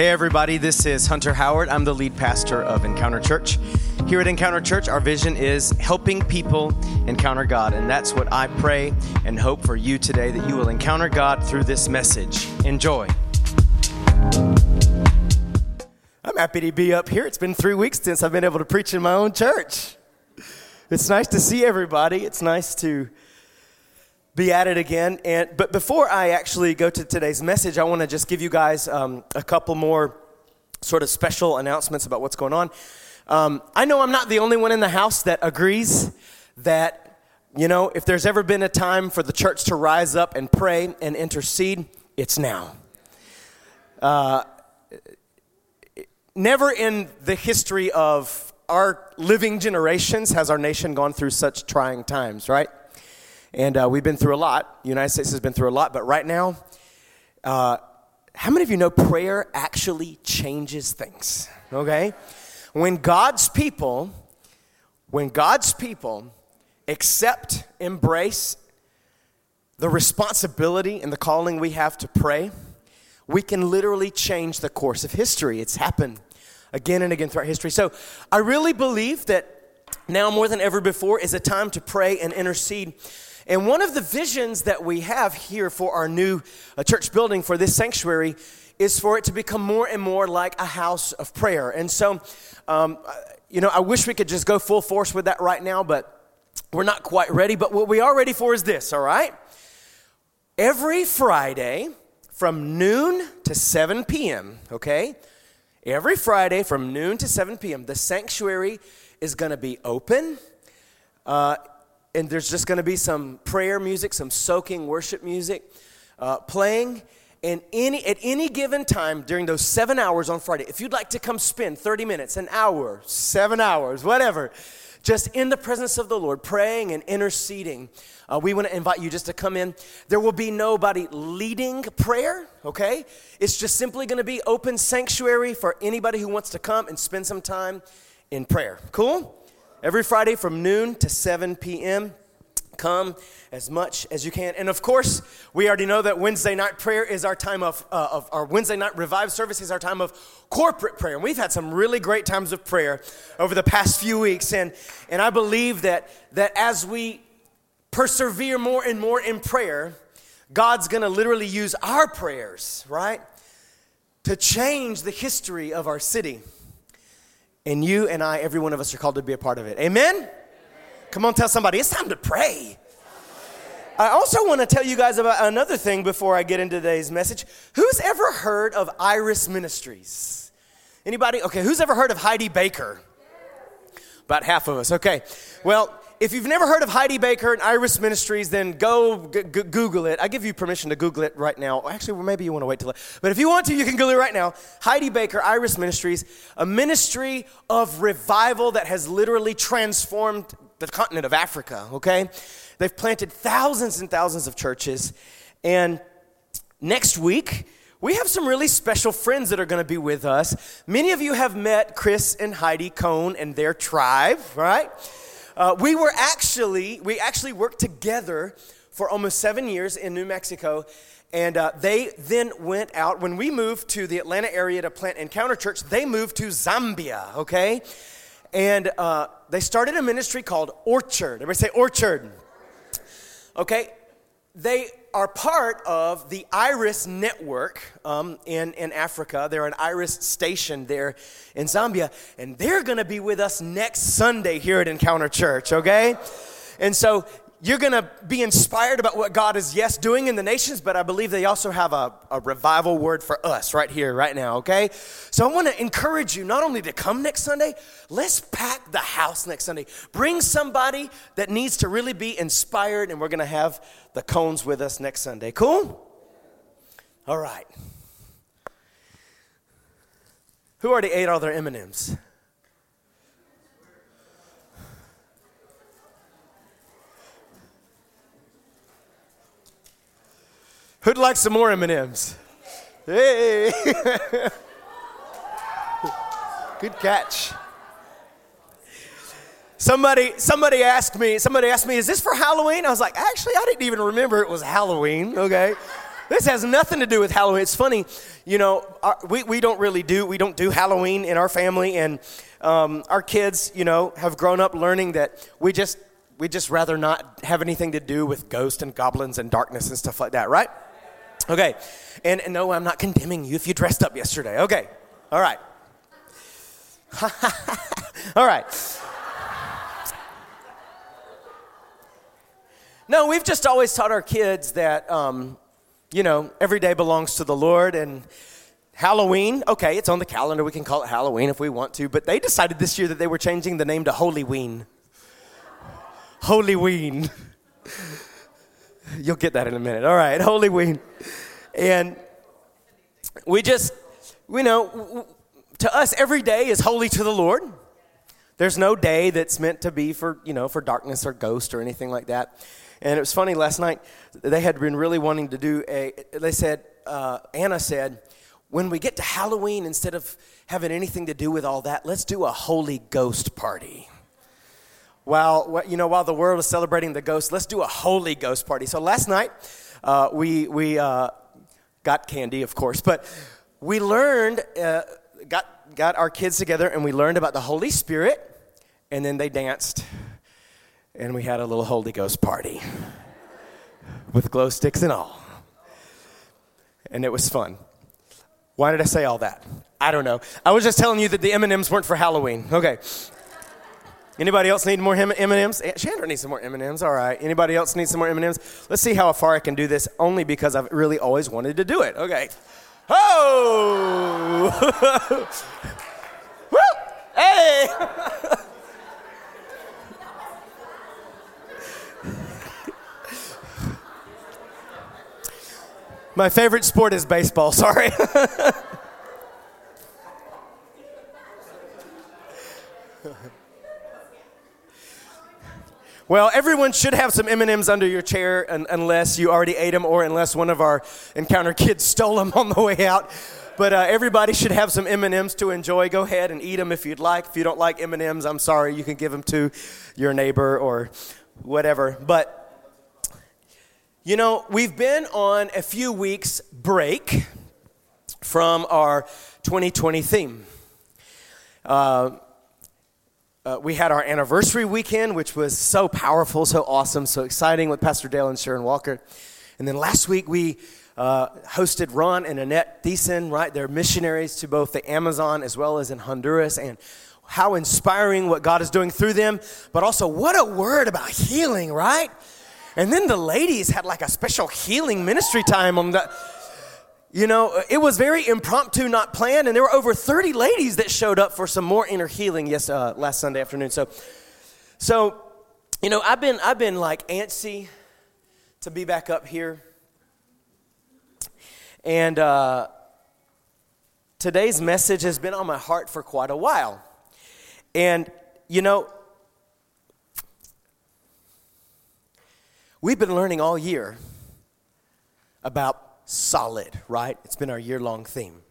Hey, everybody, this is Hunter Howard. I'm the lead pastor of Encounter Church. Here at Encounter Church, our vision is helping people encounter God. And that's what I pray and hope for you today that you will encounter God through this message. Enjoy. I'm happy to be up here. It's been three weeks since I've been able to preach in my own church. It's nice to see everybody. It's nice to be at it again. And but before I actually go to today's message, I want to just give you guys um, a couple more sort of special announcements about what's going on. Um, I know I'm not the only one in the house that agrees that you know if there's ever been a time for the church to rise up and pray and intercede, it's now. Uh, never in the history of our living generations has our nation gone through such trying times, right? And uh, we've been through a lot. The United States has been through a lot, but right now, uh, how many of you know prayer actually changes things? Okay? When God's people, when God's people accept, embrace the responsibility and the calling we have to pray, we can literally change the course of history. It's happened again and again throughout history. So I really believe that now more than ever before is a time to pray and intercede and one of the visions that we have here for our new uh, church building for this sanctuary is for it to become more and more like a house of prayer. And so, um, you know, I wish we could just go full force with that right now, but we're not quite ready. But what we are ready for is this, all right? Every Friday from noon to 7 p.m., okay? Every Friday from noon to 7 p.m., the sanctuary is going to be open. Uh, and there's just going to be some prayer music, some soaking worship music uh, playing. And any, at any given time during those seven hours on Friday, if you'd like to come spend 30 minutes, an hour, seven hours, whatever, just in the presence of the Lord, praying and interceding, uh, we want to invite you just to come in. There will be nobody leading prayer, okay? It's just simply going to be open sanctuary for anybody who wants to come and spend some time in prayer. Cool? Every Friday from noon to 7 p.m. Come as much as you can. And of course, we already know that Wednesday night prayer is our time of, uh, of our Wednesday night revive service is our time of corporate prayer. And we've had some really great times of prayer over the past few weeks. And, and I believe that, that as we persevere more and more in prayer, God's gonna literally use our prayers, right, to change the history of our city. And you and I, every one of us, are called to be a part of it. Amen? Amen. Come on, tell somebody, it's time to pray. I also want to tell you guys about another thing before I get into today's message. Who's ever heard of Iris Ministries? Anybody? Okay, who's ever heard of Heidi Baker? About half of us. Okay. Well, if you've never heard of Heidi Baker and Iris Ministries, then go g- g- Google it. I give you permission to Google it right now. Actually, well, maybe you want to wait till. But if you want to, you can Google it right now. Heidi Baker, Iris Ministries, a ministry of revival that has literally transformed the continent of Africa. Okay, they've planted thousands and thousands of churches, and next week. We have some really special friends that are going to be with us. Many of you have met Chris and Heidi Cohn and their tribe, right? Uh, we were actually, we actually worked together for almost seven years in New Mexico. And uh, they then went out. When we moved to the Atlanta area to plant Encounter Church, they moved to Zambia, okay? And uh, they started a ministry called Orchard. Everybody say Orchard. Okay? They are part of the IRIS network um, in, in Africa. They're an IRIS station there in Zambia, and they're going to be with us next Sunday here at Encounter Church, okay? And so you're going to be inspired about what God is, yes, doing in the nations, but I believe they also have a, a revival word for us right here, right now, okay? So I want to encourage you not only to come next Sunday, let's pack the house next Sunday. Bring somebody that needs to really be inspired, and we're going to have the Cohns with us next Sunday. Cool? All right. Who already ate all their M&Ms? Who'd like some more M&Ms? Hey. Good catch. Somebody, somebody asked me, somebody asked me, is this for Halloween? I was like, actually, I didn't even remember it was Halloween, okay? this has nothing to do with Halloween. It's funny, you know, our, we, we don't really do, we don't do Halloween in our family. And um, our kids, you know, have grown up learning that we just, we just rather not have anything to do with ghosts and goblins and darkness and stuff like that, right? Okay. And, and no, I'm not condemning you if you dressed up yesterday. Okay. All right. All right. No, we've just always taught our kids that, um, you know, every day belongs to the Lord and Halloween, okay, it's on the calendar. We can call it Halloween if we want to, but they decided this year that they were changing the name to Holyween. Holyween. You'll get that in a minute. All right, Holyween. And we just, you know, to us, every day is holy to the Lord. There's no day that's meant to be for, you know, for darkness or ghost or anything like that. And it was funny last night, they had been really wanting to do a, they said, uh, Anna said, when we get to Halloween, instead of having anything to do with all that, let's do a Holy Ghost party. While, you know, while the world is celebrating the ghost, let's do a Holy Ghost party. So last night, uh, we, we uh, got candy, of course, but we learned, uh, got, got our kids together and we learned about the Holy Spirit, and then they danced and we had a little Holy Ghost party with glow sticks and all. And it was fun. Why did I say all that? I don't know. I was just telling you that the M&Ms weren't for Halloween. Okay. Anybody else need more M&Ms? Eh, Chandra needs some more M&Ms. All right. Anybody else need some more M&Ms? Let's see how far I can do this only because I've really always wanted to do it. Okay. Oh! Woo! Hey! My favorite sport is baseball, sorry. Well, everyone should have some M&Ms under your chair unless you already ate them or unless one of our encounter kids stole them on the way out. But uh, everybody should have some M&Ms to enjoy. Go ahead and eat them if you'd like. If you don't like M&Ms, I'm sorry. You can give them to your neighbor or whatever. But you know, we've been on a few weeks break from our 2020 theme. Uh, uh, we had our anniversary weekend, which was so powerful, so awesome, so exciting with Pastor Dale and Sharon Walker. And then last week we uh, hosted Ron and Annette Thiessen, right? They're missionaries to both the Amazon as well as in Honduras. And how inspiring what God is doing through them, but also what a word about healing, right? And then the ladies had like a special healing ministry time on the. You know, it was very impromptu, not planned, and there were over 30 ladies that showed up for some more inner healing. Yes, uh, last Sunday afternoon. So, so, you know, I've been I've been like antsy to be back up here, and uh, today's message has been on my heart for quite a while, and you know, We've been learning all year about solid, right? It's been our year long theme.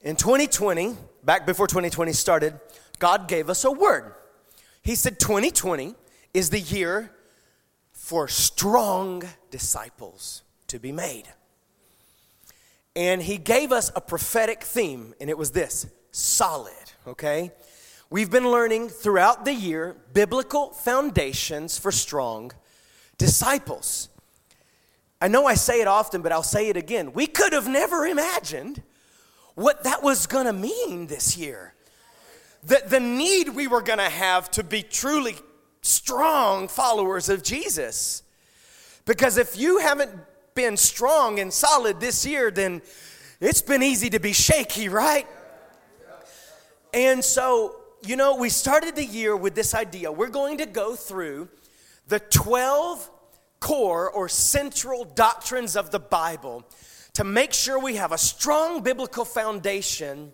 In 2020, back before 2020 started, God gave us a word. He said 2020 is the year for strong disciples to be made. And He gave us a prophetic theme, and it was this solid, okay? We've been learning throughout the year biblical foundations for strong disciples. I know I say it often, but I'll say it again. We could have never imagined what that was going to mean this year. That the need we were going to have to be truly strong followers of Jesus. Because if you haven't been strong and solid this year, then it's been easy to be shaky, right? And so you know, we started the year with this idea. We're going to go through the 12 core or central doctrines of the Bible to make sure we have a strong biblical foundation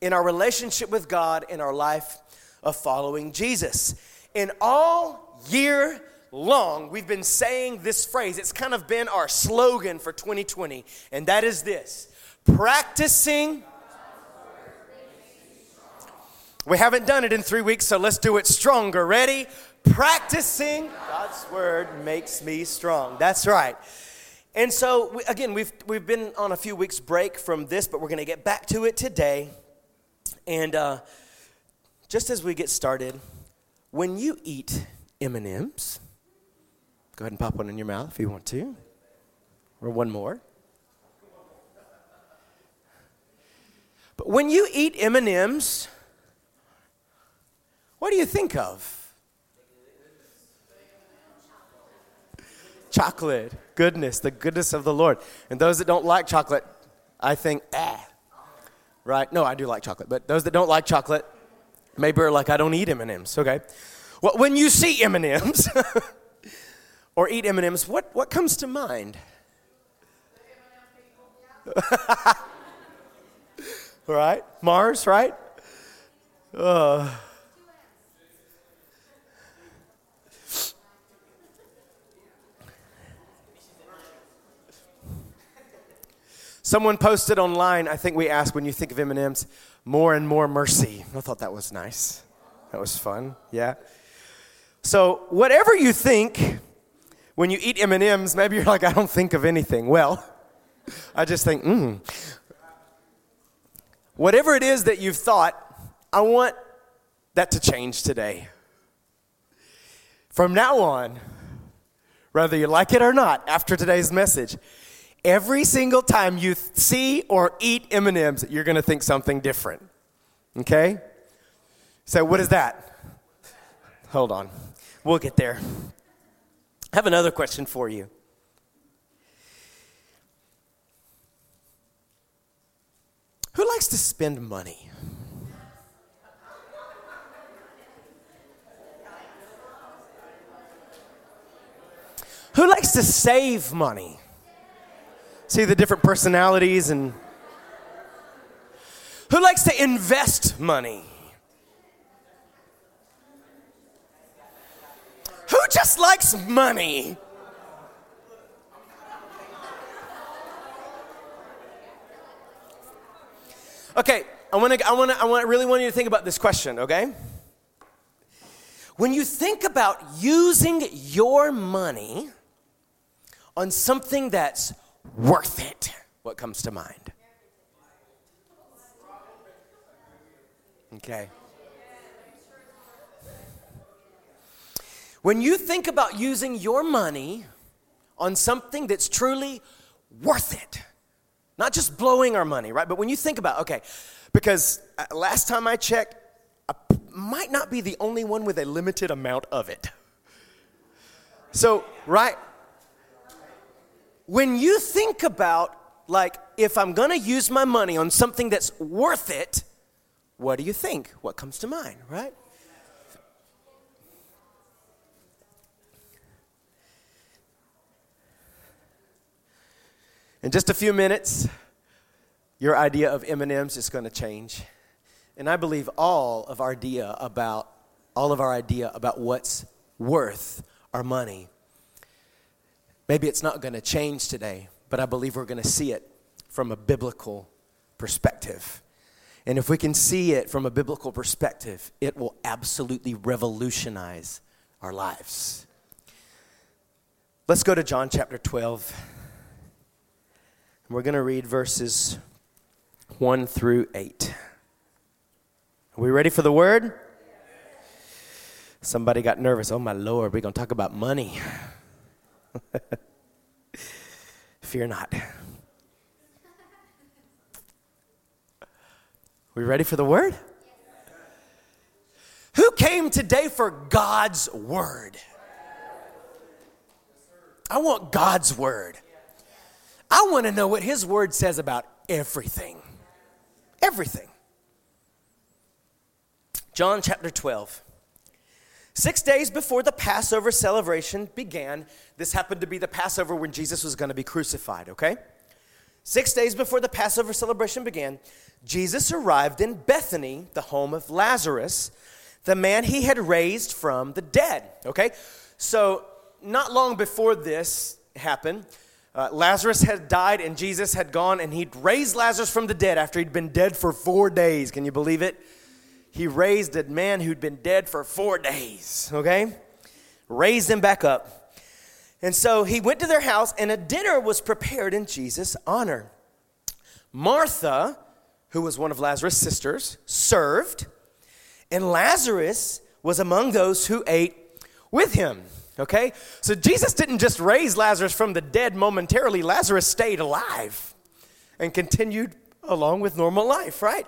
in our relationship with God in our life of following Jesus. In all year long, we've been saying this phrase. It's kind of been our slogan for 2020, and that is this practicing we haven't done it in three weeks, so let's do it stronger. Ready? Practicing God's word makes me strong. That's right. And so, we, again, we've, we've been on a few weeks' break from this, but we're going to get back to it today. And uh, just as we get started, when you eat M&Ms, go ahead and pop one in your mouth if you want to, or one more. But when you eat M&Ms, what do you think of? Chocolate, goodness, the goodness of the Lord. And those that don't like chocolate, I think, ah, right? No, I do like chocolate, but those that don't like chocolate, maybe are like, I don't eat M&Ms. Okay. Well, when you see M&Ms or eat M&Ms, what, what comes to mind? right? Mars, right? Uh, Someone posted online, I think we asked when you think of M&Ms, more and more mercy. I thought that was nice. That was fun. Yeah. So, whatever you think when you eat M&Ms, maybe you're like I don't think of anything. Well, I just think, mm. Whatever it is that you've thought, I want that to change today. From now on, whether you like it or not, after today's message, every single time you see or eat M&Ms, you're going to think something different. Okay? So what is that? Hold on. We'll get there. I have another question for you. Who likes to spend money? Who likes to save money? See the different personalities and who likes to invest money? Who just likes money? Okay, I want to I want to I want really want you to think about this question, okay? When you think about using your money on something that's worth it. What comes to mind? Okay. When you think about using your money on something that's truly worth it, not just blowing our money, right? But when you think about, okay, because uh, last time I checked, I might not be the only one with a limited amount of it. So, right? When you think about, like, if I'm gonna use my money on something that's worth it, what do you think? What comes to mind, right? In just a few minutes, your idea of M&Ms is going to change. And I believe all of our idea about all of our idea about what's worth our money Maybe it's not going to change today, but I believe we're going to see it from a biblical perspective. And if we can see it from a biblical perspective, it will absolutely revolutionize our lives. Let's go to John chapter 12. We're going to read verses 1 through 8. Are we ready for the word? Somebody got nervous. Oh, my Lord, we're going to talk about money. Fear not. We ready for the word? Who came today for God's word? I want God's word. I want to know what his word says about everything. Everything. John chapter 12. Six days before the Passover celebration began, this happened to be the Passover when Jesus was going to be crucified, okay? Six days before the Passover celebration began, Jesus arrived in Bethany, the home of Lazarus, the man he had raised from the dead, okay? So, not long before this happened, uh, Lazarus had died and Jesus had gone and he'd raised Lazarus from the dead after he'd been dead for four days. Can you believe it? He raised a man who'd been dead for four days, okay? Raised him back up. And so he went to their house, and a dinner was prepared in Jesus' honor. Martha, who was one of Lazarus' sisters, served, and Lazarus was among those who ate with him. Okay? So Jesus didn't just raise Lazarus from the dead momentarily, Lazarus stayed alive and continued along with normal life, right?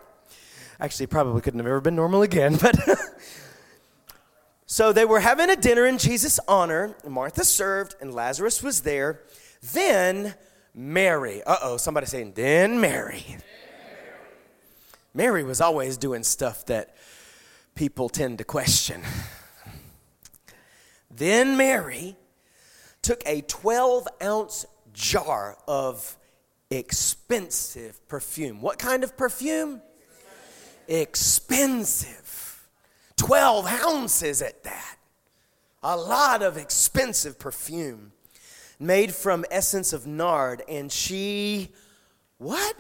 Actually, probably couldn't have ever been normal again, but. so they were having a dinner in Jesus' honor. Martha served, and Lazarus was there. Then Mary, uh oh, somebody saying, then Mary. Mary was always doing stuff that people tend to question. Then Mary took a 12 ounce jar of expensive perfume. What kind of perfume? Expensive. 12 ounces at that. A lot of expensive perfume made from essence of nard. And she, what?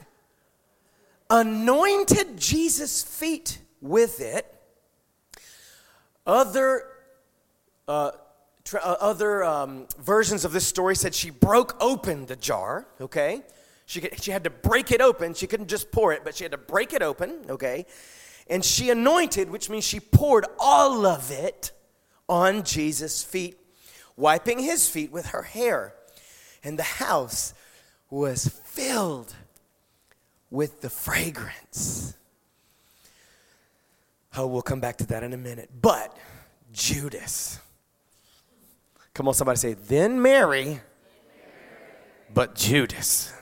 Anointed Jesus' feet with it. Other uh, uh, other um, versions of this story said she broke open the jar, okay? She, could, she had to break it open. She couldn't just pour it, but she had to break it open, okay? And she anointed, which means she poured all of it on Jesus' feet, wiping his feet with her hair. And the house was filled with the fragrance. Oh, we'll come back to that in a minute. But Judas, Come on, somebody say, then Mary, but Judas.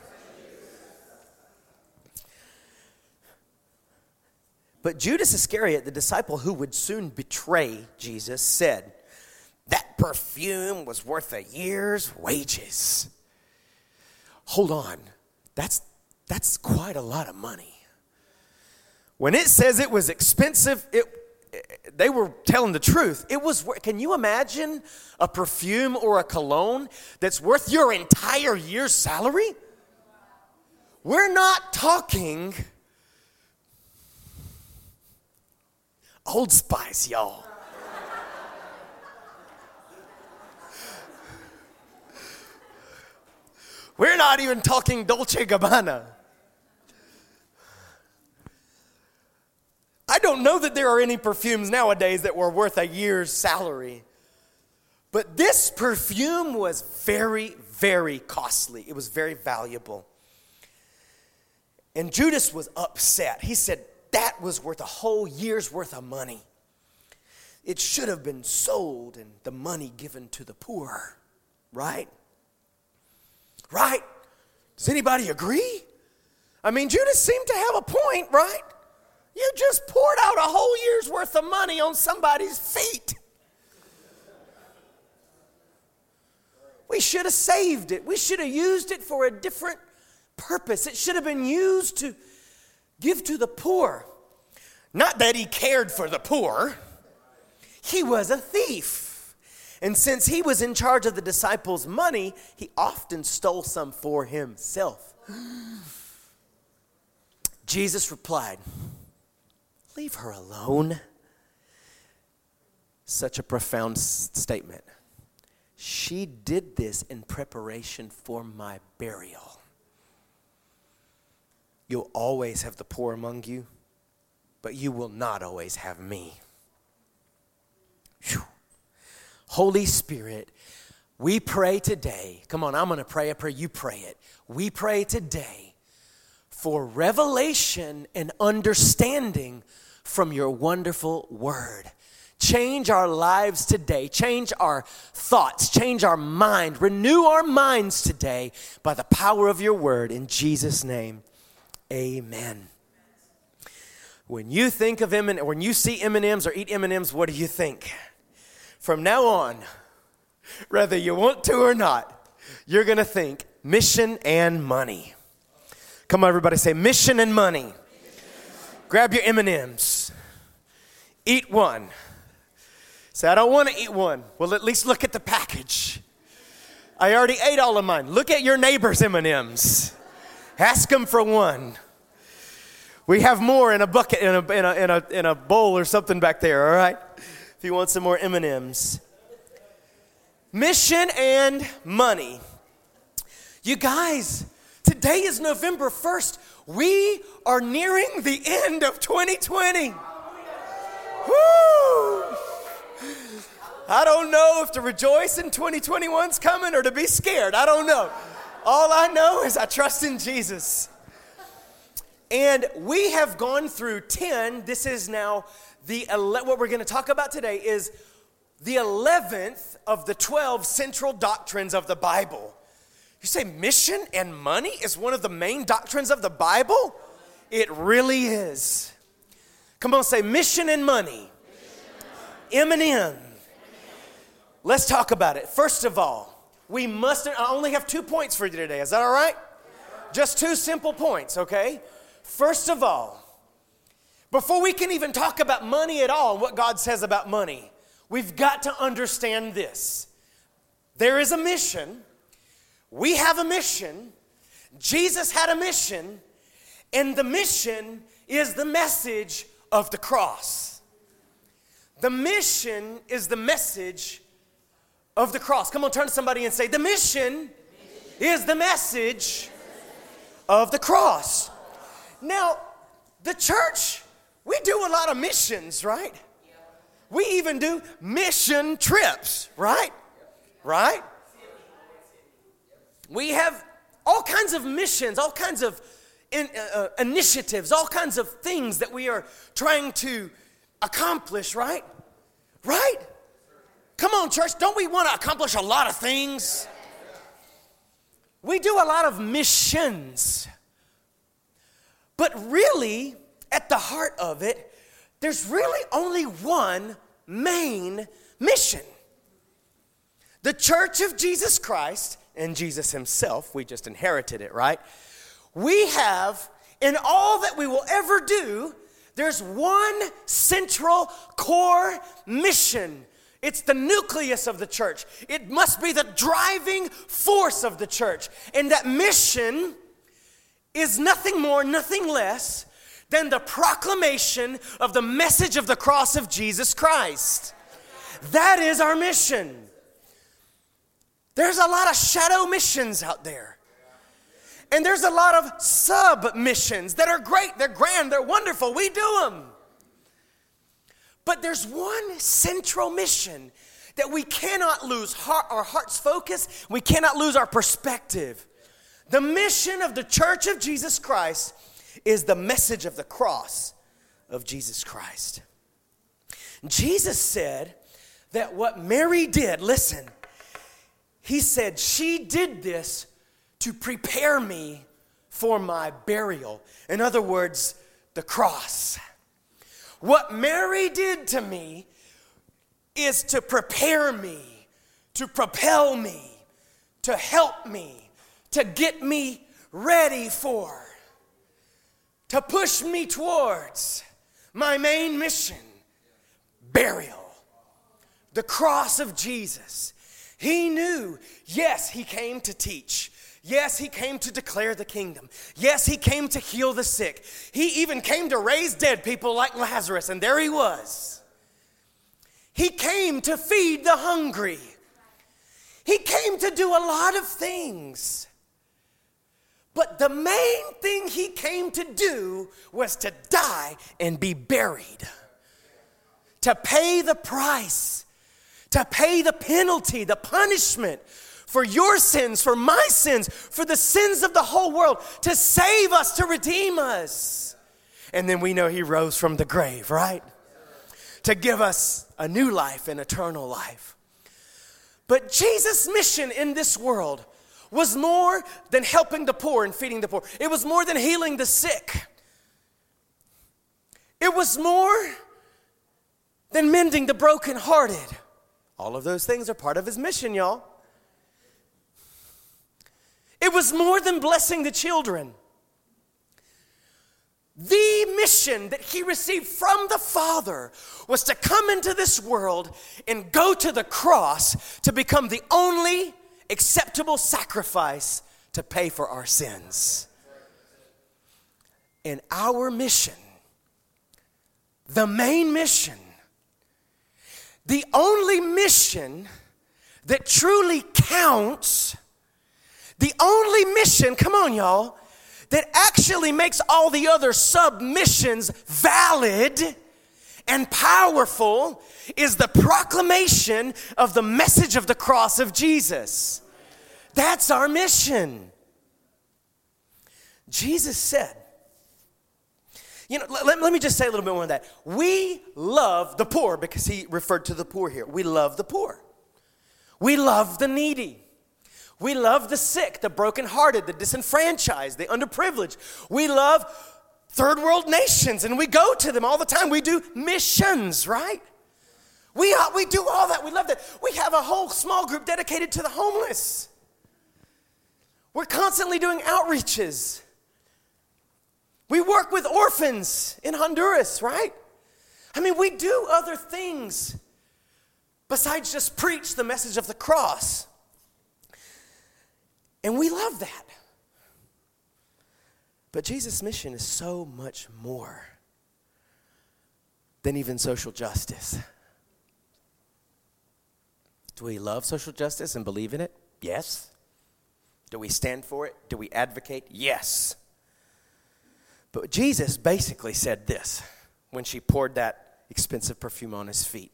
But Judas Iscariot, the disciple who would soon betray Jesus, said, That perfume was worth a year's wages. Hold on. That's, that's quite a lot of money. When it says it was expensive, it, they were telling the truth. It was, can you imagine a perfume or a cologne that's worth your entire year's salary? We're not talking Old Spice, y'all. We're not even talking Dolce Gabbana. I don't know that there are any perfumes nowadays that were worth a year's salary. But this perfume was very, very costly. It was very valuable. And Judas was upset. He said, That was worth a whole year's worth of money. It should have been sold and the money given to the poor, right? Right? Does anybody agree? I mean, Judas seemed to have a point, right? You just poured out a whole year's worth of money on somebody's feet. We should have saved it. We should have used it for a different purpose. It should have been used to give to the poor. Not that he cared for the poor, he was a thief. And since he was in charge of the disciples' money, he often stole some for himself. Jesus replied, Leave her alone. Such a profound statement. She did this in preparation for my burial. You'll always have the poor among you, but you will not always have me. Whew. Holy Spirit, we pray today. Come on, I'm going to pray a prayer. You pray it. We pray today for revelation and understanding from your wonderful word. Change our lives today. Change our thoughts. Change our mind. Renew our minds today by the power of your word. In Jesus' name, amen. When you think of M when you see M&Ms or eat M&Ms, what do you think? From now on, whether you want to or not, you're going to think mission and money. Come on, everybody, say mission and money. Grab your M&Ms. Eat one. Say, I don't want to eat one. Well, at least look at the package. I already ate all of mine. Look at your neighbor's M&Ms. Ask them for one. We have more in a bucket, in a, in a, in a, in a bowl or something back there, all right? If you want some more M&Ms. Mission and money. You guys, today is November 1st. We are nearing the end of 2020. Woo! I don't know if to rejoice in 2021's coming or to be scared. I don't know. All I know is I trust in Jesus. And we have gone through 10. This is now the what we're going to talk about today is the 11th of the 12 central doctrines of the Bible. You say mission and money is one of the main doctrines of the Bible? It really is. Come on, say mission and money. M and M. Let's talk about it. First of all, we must, I only have two points for you today. Is that all right? Just two simple points, okay? First of all, before we can even talk about money at all and what God says about money, We've got to understand this. There is a mission. We have a mission. Jesus had a mission. And the mission is the message of the cross. The mission is the message of the cross. Come on, turn to somebody and say, The mission is the message of the cross. Now, the church, we do a lot of missions, right? We even do mission trips, right? Right? We have all kinds of missions, all kinds of in, uh, uh, initiatives, all kinds of things that we are trying to accomplish, right? Right? Come on, church, don't we want to accomplish a lot of things? We do a lot of missions. But really, at the heart of it, there's really only one main mission. The church of Jesus Christ and Jesus himself, we just inherited it, right? We have, in all that we will ever do, there's one central core mission. It's the nucleus of the church. It must be the driving force of the church. And that mission is nothing more, nothing less than the proclamation of the message of the cross of Jesus Christ. That is our mission. There's a lot of shadow missions out there. And there's a lot of sub missions that are great, they're grand, they're wonderful. We do them. But there's one central mission that we cannot lose heart, our heart's focus, we cannot lose our perspective. The mission of the church of Jesus Christ is the message of the cross of Jesus Christ. Jesus said that what Mary did, listen, he said, she did this to prepare me for my burial. In other words, the cross. What Mary did to me is to prepare me, to propel me, to help me, to get me ready for to push me towards my main mission burial, the cross of Jesus. He knew, yes, he came to teach. Yes, he came to declare the kingdom. Yes, he came to heal the sick. He even came to raise dead people like Lazarus, and there he was. He came to feed the hungry. He came to do a lot of things. But the main thing he came to do was to die and be buried, to pay the price, to pay the penalty, the punishment for your sins, for my sins, for the sins of the whole world, to save us, to redeem us. And then we know he rose from the grave, right? To give us a new life and eternal life. But Jesus' mission in this world was more than helping the poor and feeding the poor. It was more than healing the sick. It was more than mending the brokenhearted. All of those things are part of his mission, y'all. It was more than blessing the children. The mission that he received from the Father was to come into this world and go to the cross to become the only acceptable sacrifice to pay for our sins. And our mission, the main mission, the only mission that truly counts, the only mission, come on, y'all, that actually makes all the other submissions valid and powerful is the proclamation of the message of the cross of Jesus. That's our mission. Jesus said, you know, let, let me just say a little bit more on that. We love the poor because he referred to the poor here. We love the poor. We love the needy. We love the sick, the brokenhearted, the disenfranchised, the underprivileged. We love third world nations and we go to them all the time. We do missions, right? We, uh, we do all that. We love that. We have a whole small group dedicated to the homeless. We're constantly doing outreaches. We work with orphans in Honduras, right? I mean, we do other things besides just preach the message of the cross. And we love that. But Jesus' mission is so much more than even social justice. Do we love social justice and believe in it? Yes. Do we stand for it? Do we advocate? Yes. But Jesus basically said this when she poured that expensive perfume on his feet.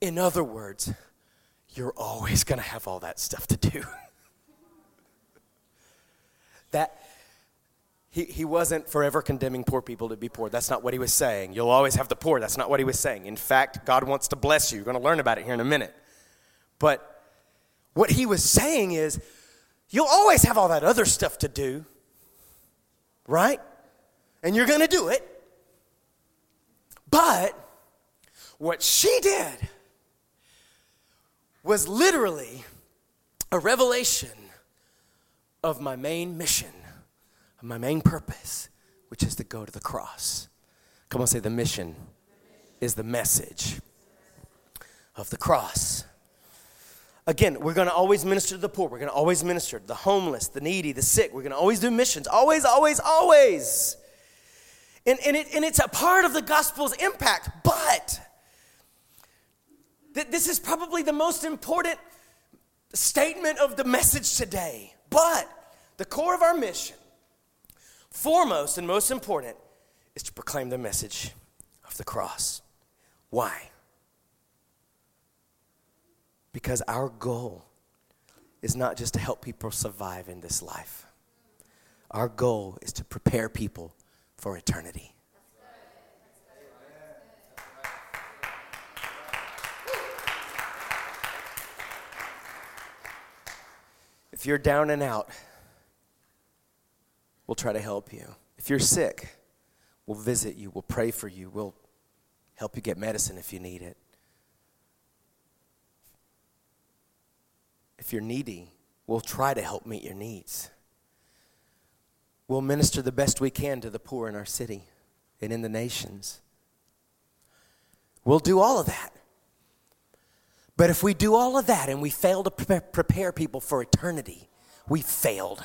In other words, you're always going to have all that stuff to do. that he, he wasn't forever condemning poor people to be poor. That's not what he was saying. You'll always have the poor. That's not what he was saying. In fact, God wants to bless you. You're going to learn about it here in a minute. But what he was saying is, you'll always have all that other stuff to do right? And you're going to do it. But what she did was literally a revelation of my main mission, my main purpose, which is to go to the cross. Come on, say the mission is the message of the cross. Again, we're to always minister to the poor. We're to always minister to the homeless, the needy, the sick. We're to always do missions. Always, always, always. And, and, it, and it's a part of the gospel's impact. But th- this is probably the most important statement of the message today. But the core of our mission, foremost and most important, is to proclaim the message of the cross. Why? Because our goal is not just to help people survive in this life, our goal is to prepare people for eternity. If you're down and out, we'll try to help you. If you're sick, we'll visit you, we'll pray for you, we'll help you get medicine if you need it. If you're needy, we'll try to help meet your needs. We'll minister the best we can to the poor in our city and in the nations. We'll do all of that. But if we do all of that and we fail to prepare people for eternity, we failed.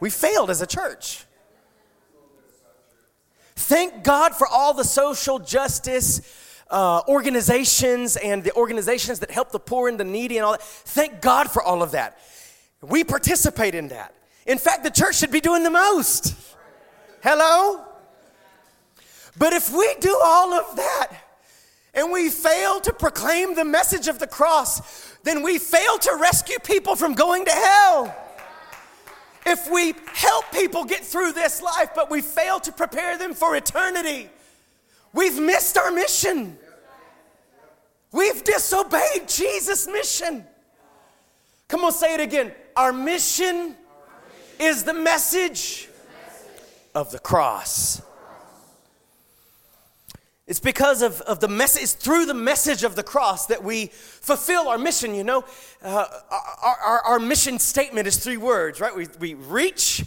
We failed as a church. Thank God for all the social justice uh, organizations and the organizations that help the poor and the needy and all that. Thank God for all of that. We participate in that. In fact, the church should be doing the most. Hello? But if we do all of that and we fail to proclaim the message of the cross, then we fail to rescue people from going to hell. If we help people get through this life, but we fail to prepare them for eternity, We've missed our mission. We've disobeyed Jesus' mission. Come on, say it again. Our mission is the message of the cross. It's because of, of the message, it's through the message of the cross that we fulfill our mission. You know, uh, our, our, our, mission statement is three words, right? We, we reach,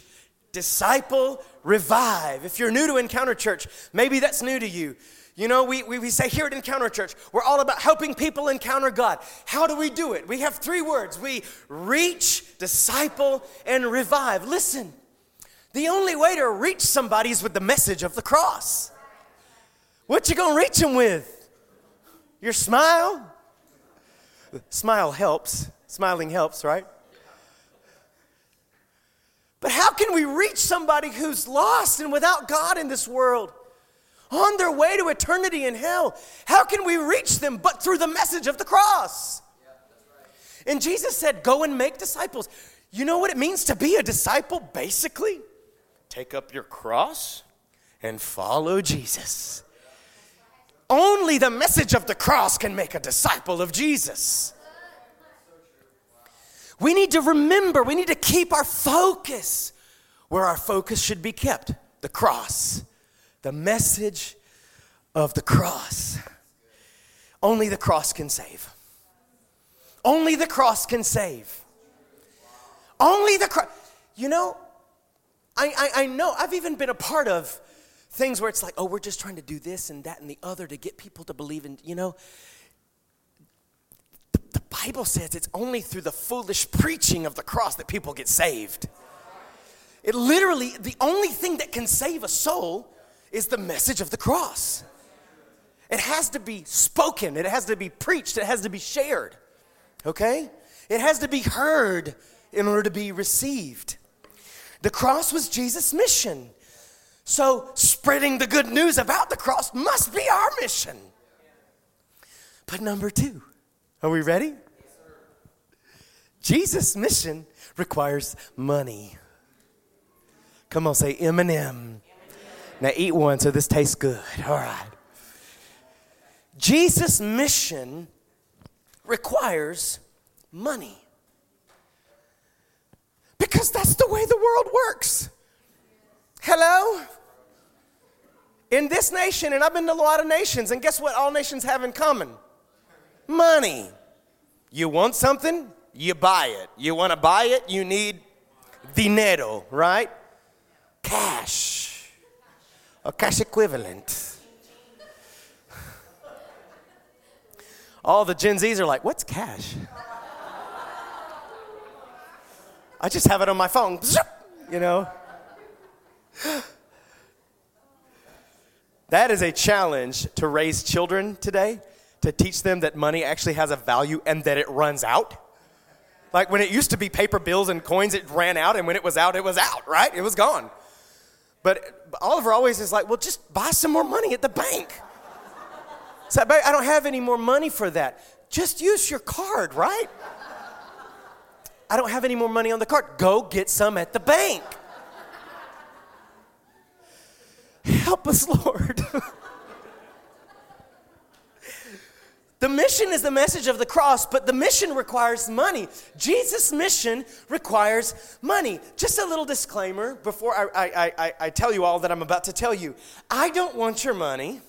disciple, revive. If you're new to Encounter Church, maybe that's new to you. You know, we, we, we say here at Encounter Church, we're all about helping people encounter God. How do we do it? We have three words we reach, disciple, and revive. Listen, the only way to reach somebody is with the message of the cross. What you gonna reach them with? Your smile? Smile helps. Smiling helps, right? But how can we reach somebody who's lost and without God in this world? On their way to eternity in hell. How can we reach them but through the message of the cross? And Jesus said, Go and make disciples. You know what it means to be a disciple, basically? Take up your cross and follow Jesus. Only the message of the cross can make a disciple of Jesus. We need to remember, we need to keep our focus where our focus should be kept the cross, the message of the cross. Only the cross can save. Only the cross can save. Only the cross. You know, I, I, I know, I've even been a part of things where it's like, oh, we're just trying to do this and that and the other to get people to believe in, you know. The Bible says it's only through the foolish preaching of the cross that people get saved. It literally, the only thing that can save a soul is the message of the cross. It has to be spoken, it has to be preached, it has to be shared. Okay? It has to be heard in order to be received. The cross was Jesus' mission. So, spreading the good news about the cross must be our mission. But number two, are we ready? Jesus' mission requires money. Come on, say M&M. Now eat one so this tastes good. All right. Jesus' mission requires money. Because that's the way the world works. Hello? In this nation, and I've been to a lot of nations, and guess what all nations have in common? Money. You want something, you buy it. You want to buy it, you need dinero, right? Cash. A cash equivalent. All the Gen Zs are like, what's cash? I just have it on my phone, you know. That is a challenge to raise children today to teach them that money actually has a value and that it runs out. Like when it used to be paper bills and coins, it ran out, and when it was out, it was out, right? It was gone. But Oliver always is like, well, just buy some more money at the bank. So I don't have any more money for that. Just use your card, right? I don't have any more money on the card. Go get some at the bank. Help us, Lord. The mission is the message of the cross, but the mission requires money. Jesus' mission requires money. Just a little disclaimer before I, I, I, I, tell you all that I'm about to tell you. I don't want your money,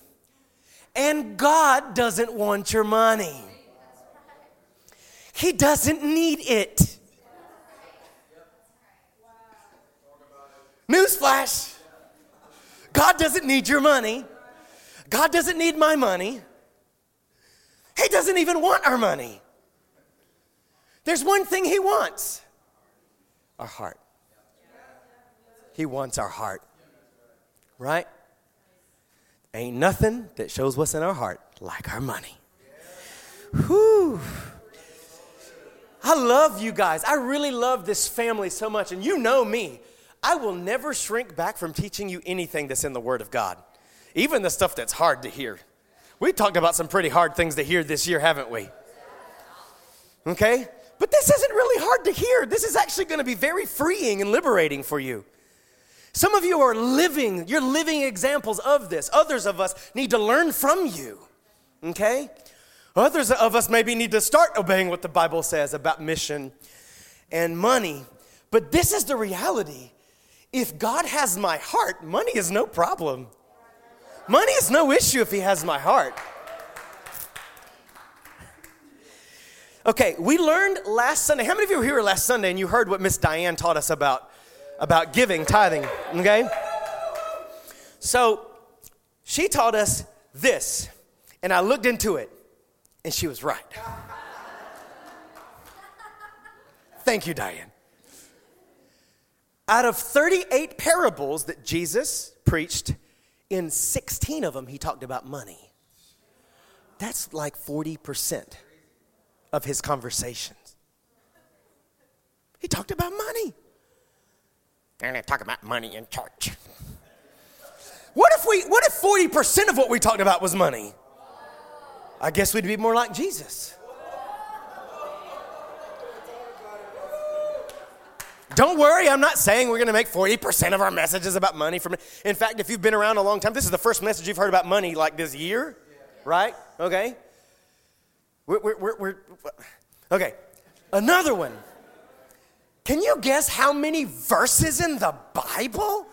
and God doesn't want your money. He doesn't need it. Newsflash God doesn't need your money, God doesn't need my money. He doesn't even want our money. There's one thing He wants our heart. He wants our heart. Right? Ain't nothing that shows what's in our heart like our money. Whew. I love you guys. I really love this family so much. And you know me. I will never shrink back from teaching you anything that's in the Word of God, even the stuff that's hard to hear. We talked about some pretty hard things to hear this year, haven't we? Okay? But this isn't really hard to hear. This is actually going to be very freeing and liberating for you. Some of you are living, you're living examples of this. Others of us need to learn from you. Okay? Others of us maybe need to start obeying what the Bible says about mission and money. But this is the reality. If God has my heart, money is no problem. Money is no issue if He has my heart. Okay, we learned last Sunday. How many of you were here last Sunday and you heard what Miss Diane taught us about, about giving, tithing? Okay? So she taught us this, and I looked into it, and she was right. Thank you, Diane. Out of 38 parables that Jesus preached, in 16 of them, he talked about money. That's like 40% of his conversations. He talked about money. And they talk about money in church. What if we what if 40% of what we talked about was money? I guess we'd be more like Jesus. Don't worry, I'm not saying we're going to make 40% of our messages about money. From, in fact, if you've been around a long time, this is the first message you've heard about money like this year, right? Okay. We're, we're, we're, okay, another one. Can you guess how many verses in the Bible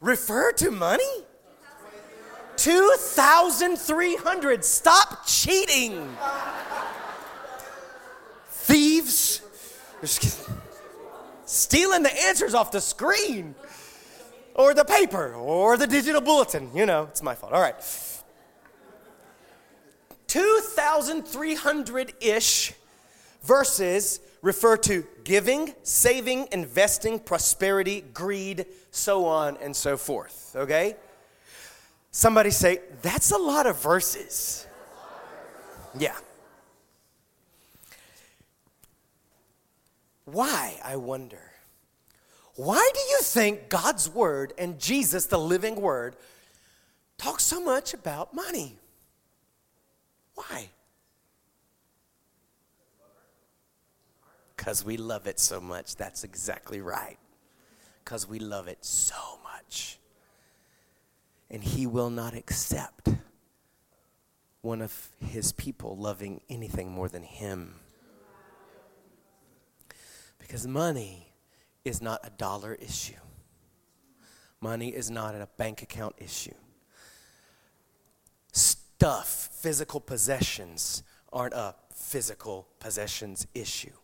refer to money? 2,300. Stop cheating. Thieves. Stealing the answers off the screen or the paper or the digital bulletin. You know, it's my fault. All right. 2,300 ish verses refer to giving, saving, investing, prosperity, greed, so on and so forth. Okay? Somebody say, that's a lot of verses. Yeah. Why, I wonder? Why do you think God's Word and Jesus, the living Word, talk so much about money? Why? Because we love it so much. That's exactly right. Because we love it so much. And He will not accept one of His people loving anything more than Him. Because money is not a dollar issue, money is not a bank account issue. Stuff, physical possessions, aren't a physical possessions issue.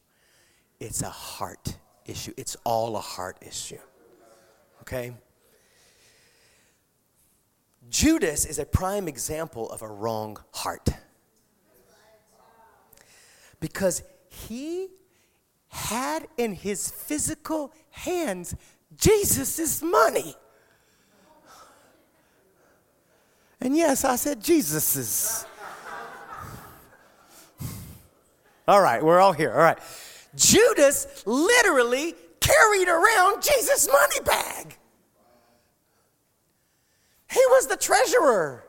It's a heart issue. It's all a heart issue. Okay? Judas is a prime example of a wrong heart. Because he had in his physical hands Jesus' money. And yes, I said Jesus's. All right, we're all here. All right. Judas literally carried around Jesus' money bag. He was the treasurer.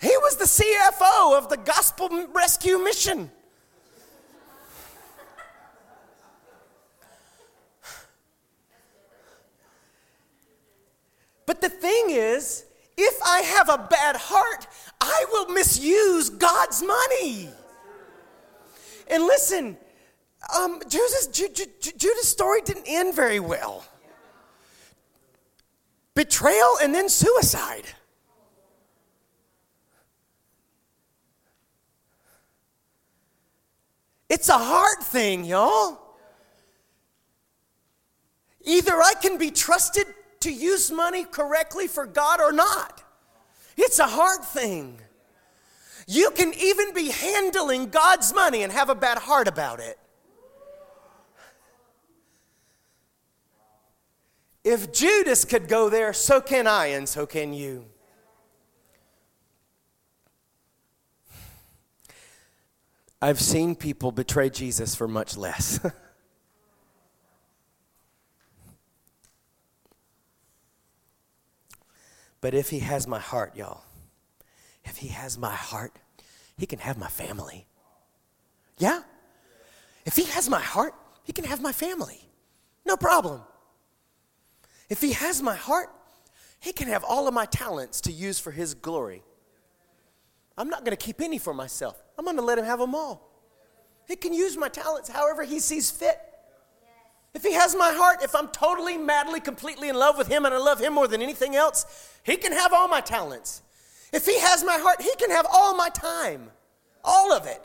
He was the CFO of the Gospel Rescue Mission. But the thing is, if I have a bad heart, I will misuse God's money. And listen, um, Judas, Ju- Ju- Judas' story didn't end very well. Betrayal and then suicide. It's a hard thing, y'all. Either I can be trusted to use money correctly for God or not. It's a hard thing. You can even be handling God's money and have a bad heart about it. If Judas could go there, so can I, and so can you. I've seen people betray Jesus for much less. But if he has my heart, y'all, if he has my heart, he can have my family. Yeah? If he has my heart, he can have my family. No problem. If he has my heart, he can have all of my talents to use for his glory. I'm not going to keep any for myself. I'm going to let him have them all. He can use my talents however he sees fit. If he has my heart, if I'm totally, madly, completely in love with him and I love him more than anything else, he can have all my talents. If he has my heart, he can have all my time. All of it.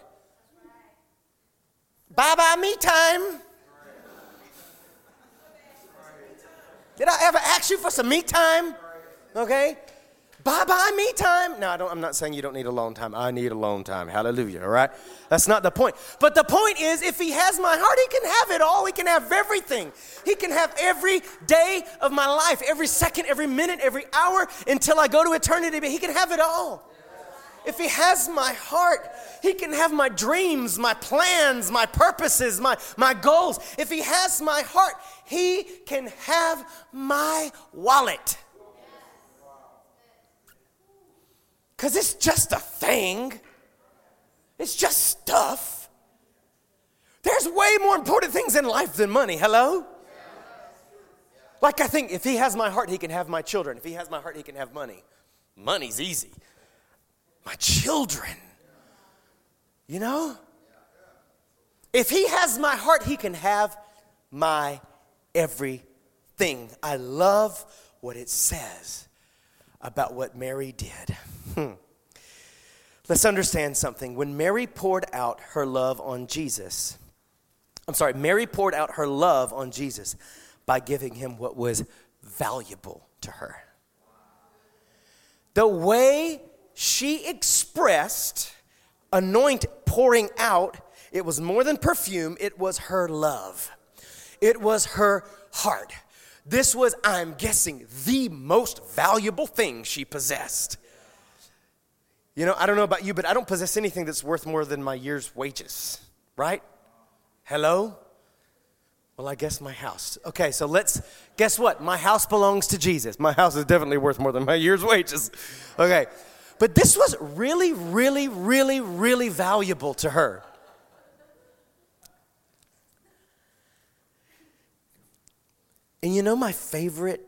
Bye bye me time. Did I ever ask you for some me time? Okay? Bye bye me time. No, I don't, I'm not saying you don't need alone time. I need alone time. Hallelujah, all right? That's not the point. But the point is, if he has my heart, he can have it all. He can have everything. He can have every day of my life, every second, every minute, every hour until I go to eternity. But he can have it all. If He has my heart, He can have my dreams, my plans, my purposes, my, my goals. If He has my heart, He can have my wallet. Because it's just a thing, it's just stuff. There's way more important things in life than money. Hello? Like, I think if he has my heart, he can have my children. If he has my heart, he can have money. Money's easy. My children. You know? If he has my heart, he can have my everything. I love what it says about what Mary did. Hmm. Let's understand something. When Mary poured out her love on Jesus, I'm sorry, Mary poured out her love on Jesus by giving him what was valuable to her. The way she expressed anoint pouring out, it was more than perfume, it was her love. It was her heart. This was, I'm guessing, the most valuable thing she possessed. You know, I don't know about you, but I don't possess anything that's worth more than my year's wages, right? Hello? Well, I guess my house. Okay, so let's guess what? My house belongs to Jesus. My house is definitely worth more than my year's wages. Okay. But this was really, really, really, really valuable to her. And you know my favorite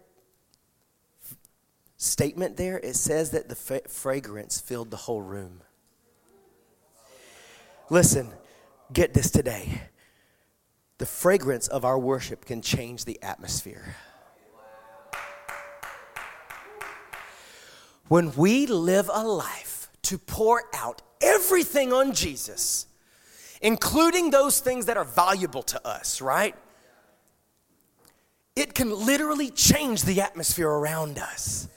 statement there? It says that the fa- fragrance filled the whole room. Listen, get this today the fragrance of our worship can change the atmosphere. When we live a life to pour out everything on Jesus, including those things that are valuable to us, right? It can literally change the atmosphere around us.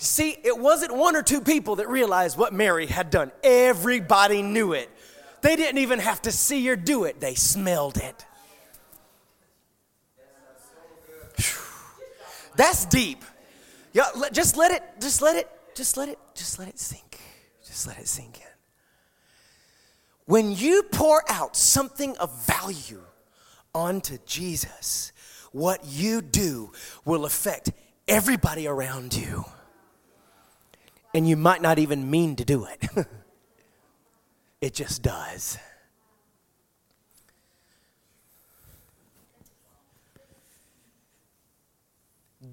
See, it wasn't one or two people that realized what Mary had done. Everybody knew it. They didn't even have to see her do it, they smelled it. That's deep. Yeah, just let it, just let it, just let it, just let it sink. Just let it sink in. When you pour out something of value onto Jesus, what you do will affect everybody around you. And you might not even mean to do it. It just does.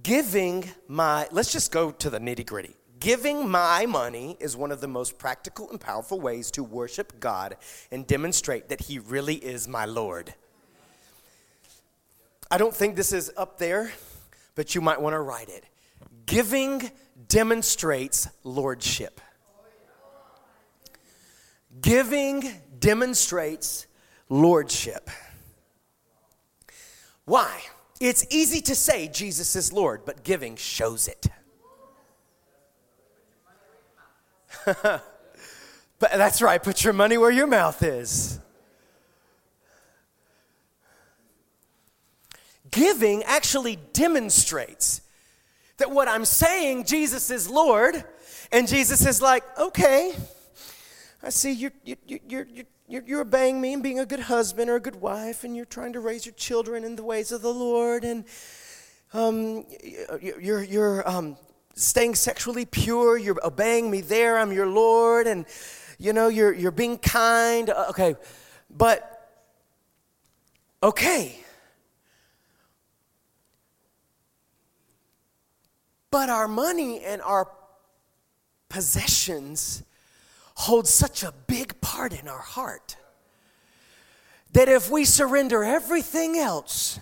Giving my, let's just go to the nitty gritty. Giving my money is one of the most practical and powerful ways to worship God and demonstrate that He really is my Lord. I don't think this is up there, but you might want to write it. Giving demonstrates lordship. Giving demonstrates lordship. Why? It's easy to say Jesus is Lord, but giving shows it. but that's right, put your money where your mouth is. Giving actually demonstrates that what I'm saying, Jesus is Lord, and Jesus is like, okay, I see you're, you're, you're, you're, you're obeying me and being a good husband or a good wife, and you're trying to raise your children in the ways of the Lord, and um, you're, you're um, staying sexually pure, you're obeying me there, I'm your Lord, and you know, you're, you're being kind. Uh, okay, but, okay. But our money and our possessions hold such a big part in our heart that if we surrender everything else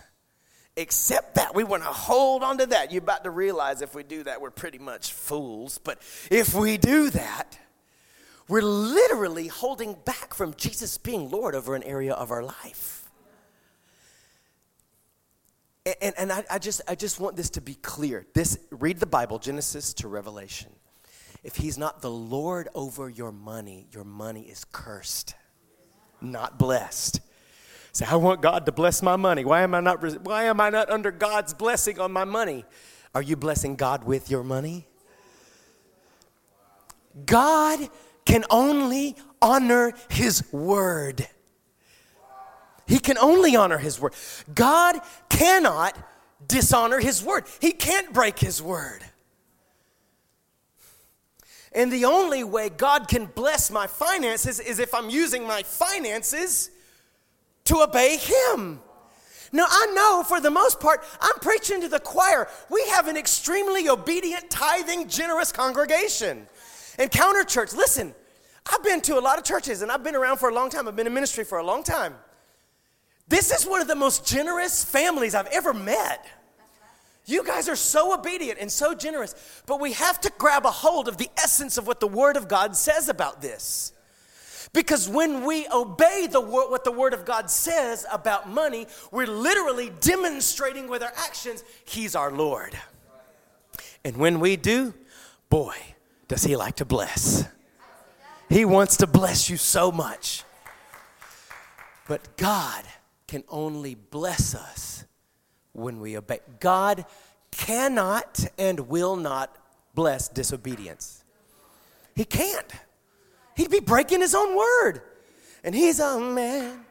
except that, we want to hold on to that. You're about to realize if we do that, we're pretty much fools. But if we do that, we're literally holding back from Jesus being Lord over an area of our life. And, and I, I, just, I just want this to be clear. This, read the Bible, Genesis to Revelation if he's not the Lord over your money, your money is cursed, not blessed. Say, I want God to bless my money. Why am I not, why am I not under God's blessing on my money? Are you blessing God with your money? God can only honor his word. He can only honor his word. God cannot dishonor his word. He can't break his word. And the only way God can bless my finances is if I'm using my finances to obey Him. Now, I know for the most part, I'm preaching to the choir. We have an extremely obedient, tithing, generous congregation. Encounter Church, listen, I've been to a lot of churches and I've been around for a long time. I've been in ministry for a long time. This is one of the most generous families I've ever met. You guys are so obedient and so generous, but we have to grab a hold of the essence of what the Word of God says about this. Because when we obey the what the Word of God says about money, we're literally demonstrating with our actions, He's our Lord. And when we do, boy, does He like to bless. He wants to bless you so much. But God can only bless us when we obey. God cannot and will not bless disobedience. He can't. He'd be breaking his own word. And he's a man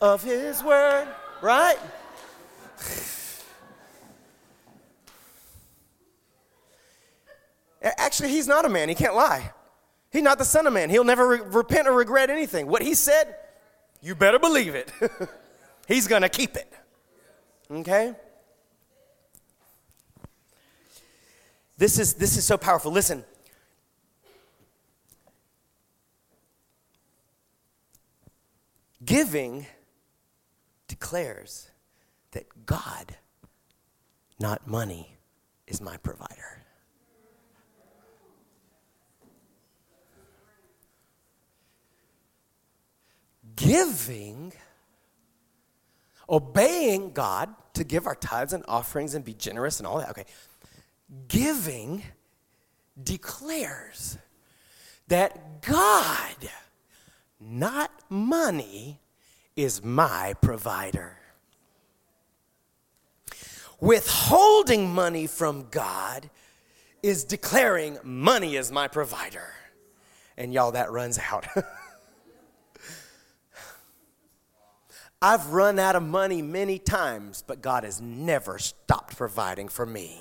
of his word, right? Actually, he's not a man. He can't lie. He's not the son of man. He'll never re- repent or regret anything. What he said, you better believe it. he's going to keep it. Okay? This is, this is so powerful. Listen. Giving declares that God, not money, is my provider. Giving, obeying God to give our tithes and offerings and be generous and all that. Okay Giving declares that God, not money, is my provider. Withholding money from God is declaring money is my provider. And y'all, that runs out. I've run out of money many times, but God has never stopped providing for me.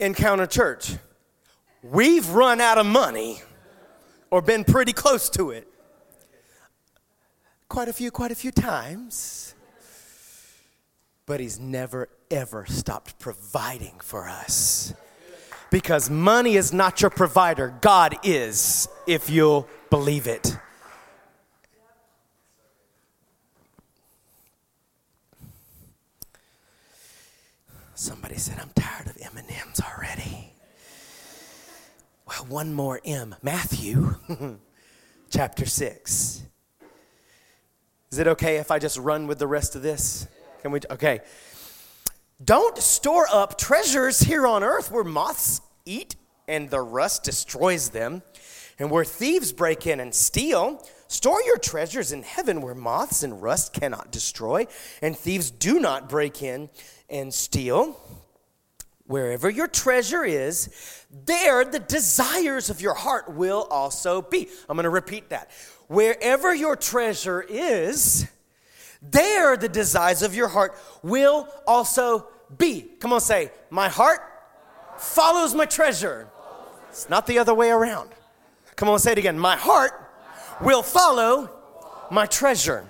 Encounter Church, we've run out of money or been pretty close to it. Quite a few, quite a few times. But He's never, ever stopped providing for us. Because money is not your provider, God is, if you'll believe it. Somebody said, I'm tired of M&Ms already. Well, one more M. Matthew chapter 6. Is it okay if I just run with the rest of this? Can we? Okay. Don't store up treasures here on earth where moths eat and the rust destroys them, and where thieves break in and steal. Store your treasures in heaven where moths and rust cannot destroy, and thieves do not break in and steal. Wherever your treasure is, there the desires of your heart will also be. I'm going to repeat that. Wherever your treasure is, there the desires of your heart will also be. Come on, say, My heart follows my treasure. It's not the other way around. Come on, say it again. My heart will follow my treasure.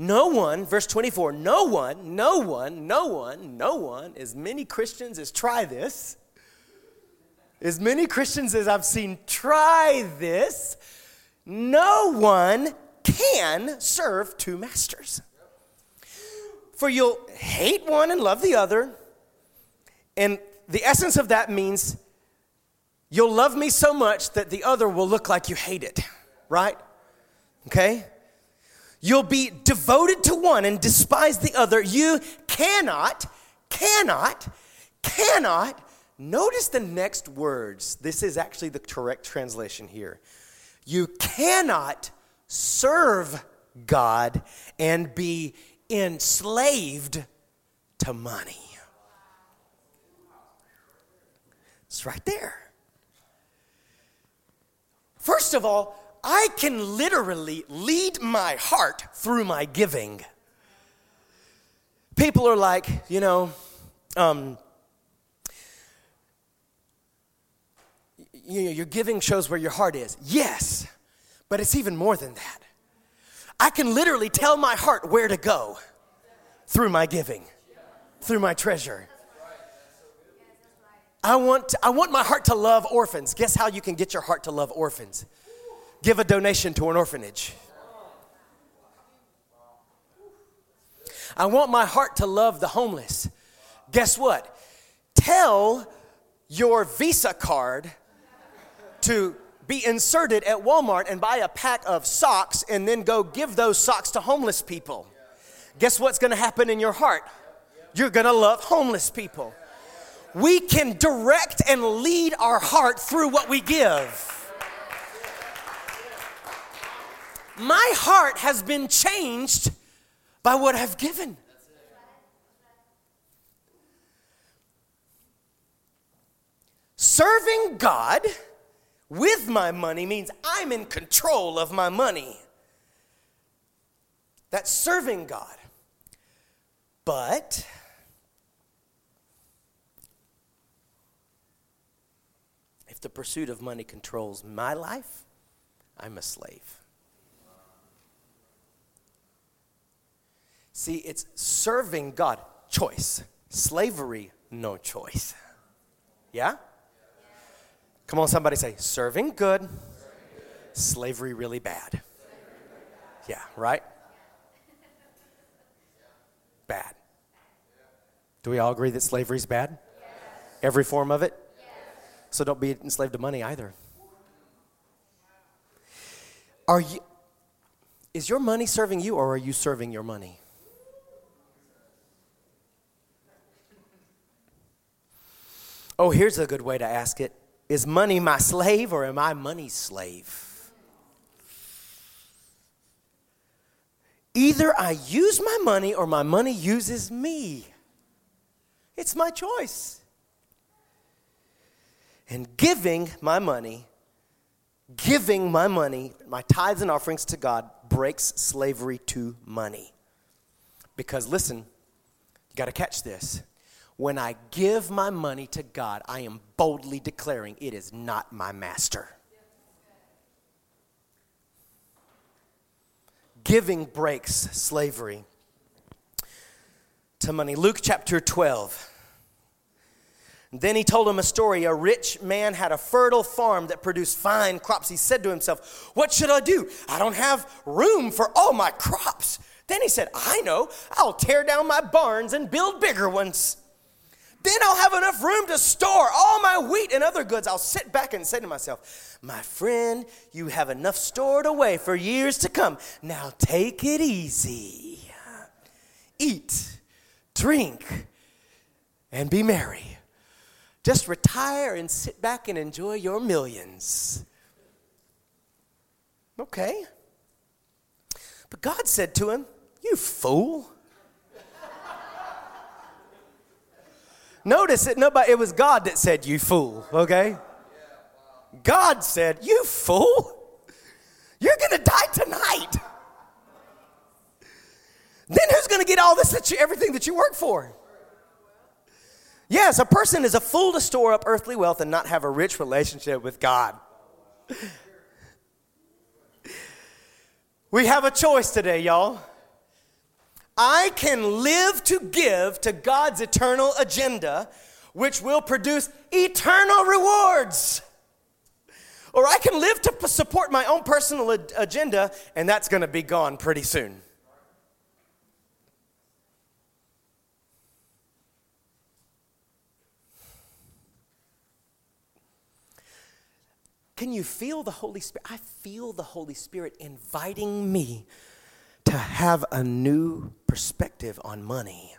No one, verse 24, no one, no one, no one, no one, as many Christians as try this, as many Christians as I've seen try this, no one can serve two masters. For you'll hate one and love the other. And the essence of that means you'll love me so much that the other will look like you hate it, right? Okay? You'll be devoted to one and despise the other. You cannot, cannot, cannot. Notice the next words. This is actually the correct translation here. You cannot serve God and be enslaved to money. It's right there. First of all, I can literally lead my heart through my giving. People are like, you know, um, you know, your giving shows where your heart is. Yes, but it's even more than that. I can literally tell my heart where to go through my giving, through my treasure. I want, I want my heart to love orphans. Guess how you can get your heart to love orphans? Give a donation to an orphanage. I want my heart to love the homeless. Guess what? Tell your Visa card to be inserted at Walmart and buy a pack of socks and then go give those socks to homeless people. Guess what's gonna happen in your heart? You're gonna love homeless people we can direct and lead our heart through what we give. My heart has been changed by what I've given. Serving God with my money means I'm in control of my money. That's serving God. But if the pursuit of money controls my life, I'm a slave. See, it's serving God, choice. Slavery, no choice. Yeah? Come on, somebody say, serving good, slavery really bad. Yeah, right? Bad. Do we all agree that slavery is bad? Every form of it? So don't be enslaved to money either. Are you is your money serving you or are you serving your money? Oh, here's a good way to ask it. Is money my slave or am I money's slave? Either I use my money or my money uses me. It's my choice and giving my money, giving my money, my tithes and offerings to God breaks slavery to money. Because listen, you got to catch this. When I give my money to God, I am boldly declaring it is not my master. Giving breaks slavery to money. Luke chapter 12. Then he told him a story. A rich man had a fertile farm that produced fine crops. He said to himself, What should I do? I don't have room for all my crops. Then he said, I know, I'll tear down my barns and build bigger ones. Then I'll have enough room to store all my wheat and other goods. I'll sit back and say to myself, My friend, you have enough stored away for years to come. Now take it easy. Eat, drink, and be merry. Just retire and sit back and enjoy your millions. Okay. But God said to him, You fool. Notice it, nobody, it was God that said, You fool, okay? God said, You fool. You're gonna die tonight. Then who's gonna get all this that you, everything that you work for? Yes, a person is a fool to store up earthly wealth and not have a rich relationship with God. We have a choice today, y'all. I can live to give to God's eternal agenda, which will produce eternal rewards. Or I can live to support my own personal agenda, and that's going to be gone pretty soon. Can you feel the Holy Spirit? I feel the Holy Spirit inviting me to have a new perspective on money.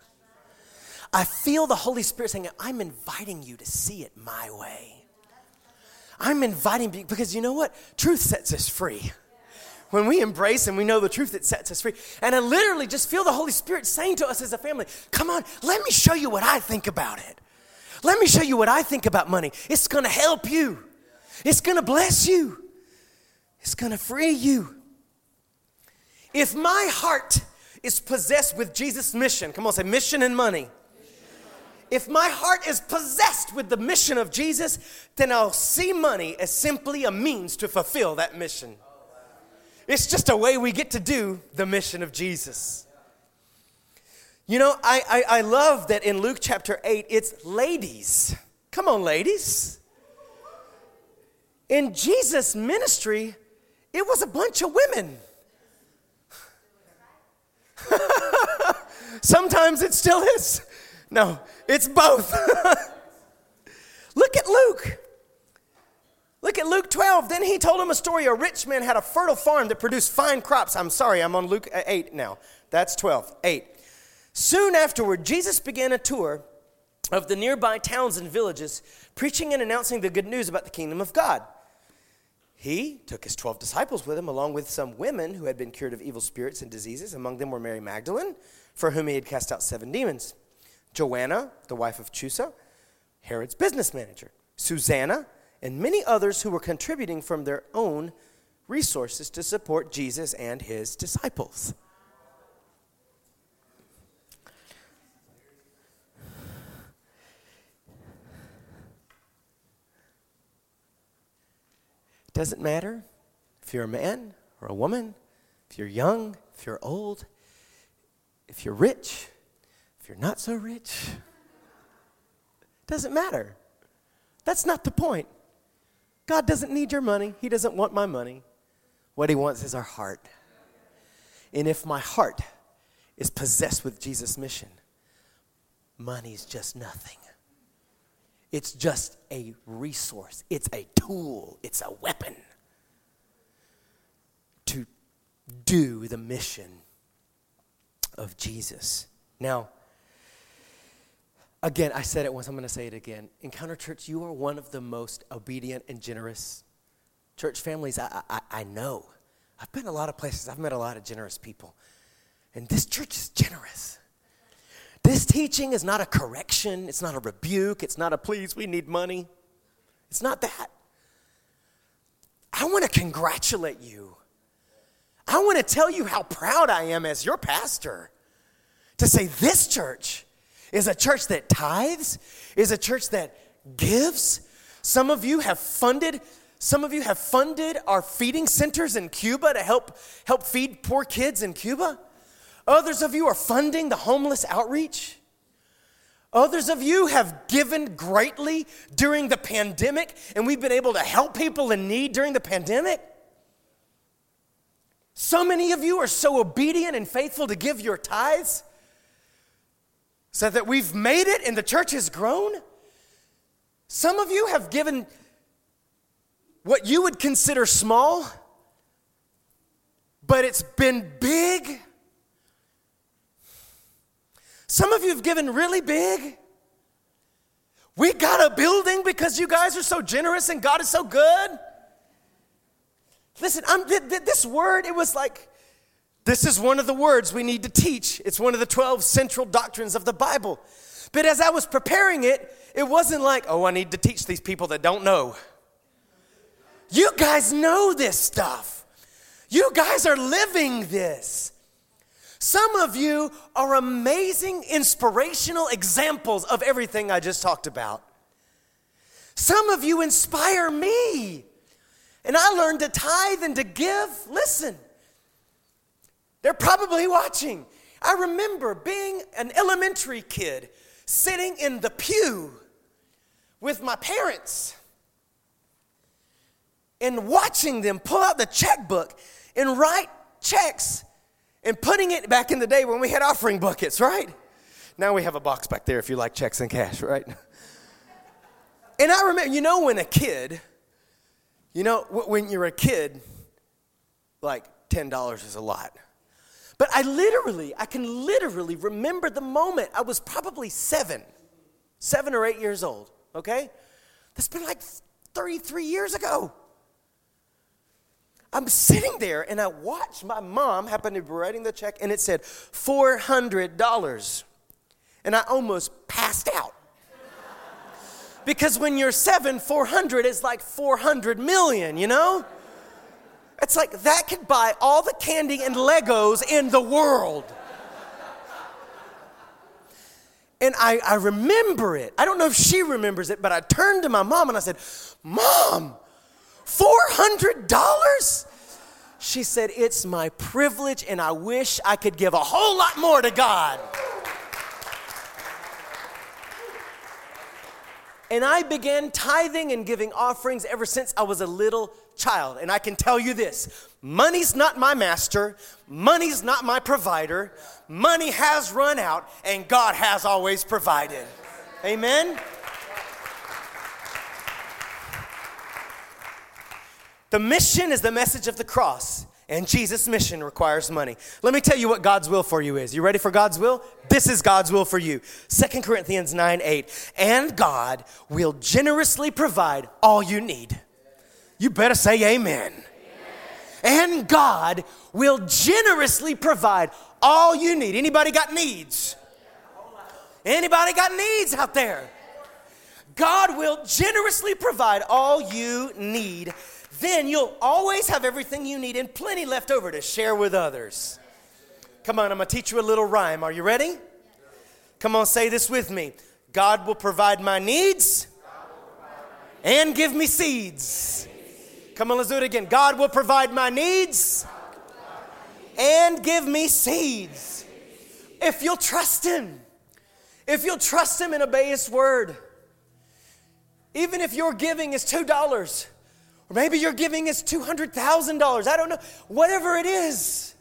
I feel the Holy Spirit saying, I'm inviting you to see it my way. I'm inviting you because you know what? Truth sets us free. When we embrace and we know the truth, it sets us free. And I literally just feel the Holy Spirit saying to us as a family, Come on, let me show you what I think about it. Let me show you what I think about money. It's to help you, it's to bless you, it's to free you. If my heart is possessed with Jesus' mission, come on, say mission and money. If my heart is possessed with the mission of Jesus, then I'll see money as simply a means to fulfill that mission. It's just a way we get to do the mission of Jesus. You know, I, I, I love that in Luke chapter 8, it's ladies. Come on, ladies. In Jesus' ministry, it was a bunch of women. Sometimes it still is. No, it's both. Look at Luke. Look at Luke 12. Then he told him a story. A rich man had a fertile farm that produced fine crops. I'm sorry, I'm on Luke uh, 8 now. That's 12. 8. Soon afterward, Jesus began a tour of the nearby towns and villages, preaching and announcing the good news about the kingdom of God. He took his 12 disciples with him, along with some women who had been cured of evil spirits and diseases. Among them were Mary Magdalene, for whom he had cast out seven demons, Joanna, the wife of Chuza, Herod's business manager, Susanna, and many others who were contributing from their own resources to support Jesus and his disciples. Doesn't matter if you're a man or a woman, if you're young, if you're old, if you're rich, if you're not so rich. Doesn't matter. That's not the point. God doesn't need your money, He doesn't want my money. What He wants is our heart. And if my heart is possessed with Jesus' mission, money's just nothing. It's just a resource, it's a tool, it's a weapon to do the mission of Jesus. Now, Again, I said it once, I'm going to say it again. Encounter Church, you are one of the most obedient and generous church families I, I, I know. I've been a lot of places, I've met a lot of generous people. And this church is generous. This teaching is not a correction, it's not a rebuke, it's not a please, we need money. It's not that. I want to congratulate you. I want to tell you how proud I am as your pastor to say this church is a church that tithes, is a church that gives. Some of you have funded some of you have funded our feeding centers in Cuba to help help feed poor kids in Cuba. Others of you are funding the homeless outreach. Others of you have given greatly during the pandemic, and we've been able to help people in need during the pandemic. So many of you are so obedient and faithful to give your tithes so that we've made it and the church has grown. Some of you have given what you would consider small, but it's been big. Some of you have given really big. We got a building because you guys are so generous and God is so good. Listen, I'm, th- th- this word, it was like this is one of the words we need to teach. It's one of the 12 central doctrines of the Bible. But as I was preparing it, it wasn't like, oh, I need to teach these people that don't know. You guys know this stuff. You guys are living this. Some of you are amazing, inspirational examples of everything I just talked about. Some of you inspire me. And I learned to tithe and to give. Listen, they're probably watching. I remember being an elementary kid sitting in the pew with my parents and watching them pull out the checkbook and write checks and putting it back in the day when we had offering buckets, right? Now we have a box back there if you like checks and cash, right? And I remember, you know, when a kid, you know, when you're a kid, like $10 is a lot. But I literally, I can literally remember the moment. I was probably seven, seven or eight years old, okay? That's been like 33 years ago. I'm sitting there and I watched my mom happen to be writing the check and it said $400. And I almost passed out. Because when you're seven, 400 is like 400 million, you know? It's like that could buy all the candy and Legos in the world. And I, I remember it. I don't know if she remembers it, but I turned to my mom and I said, Mom, $400? She said, It's my privilege, and I wish I could give a whole lot more to God. And I began tithing and giving offerings ever since I was a little child. And I can tell you this money's not my master, money's not my provider. Money has run out, and God has always provided. Amen? The mission is the message of the cross. And Jesus' mission requires money. Let me tell you what God's will for you is. You ready for God's will? This is God's will for you. Second Corinthians 9 8. And God will generously provide all you need. You better say amen. amen. And God will generously provide all you need. Anybody got needs? Anybody got needs out there? God will generously provide all you need then you'll always have everything you need and plenty left over to share with others. Come on, I'm gonna teach you a little rhyme. Are you ready? Come on, say this with me God will provide my needs and give me seeds. Come on, let's do it again. God will provide my needs and give me seeds. If you'll trust Him, if you'll trust Him and obey His word, even if your giving is $2, or maybe your giving is $200,000. I don't know. Whatever it is.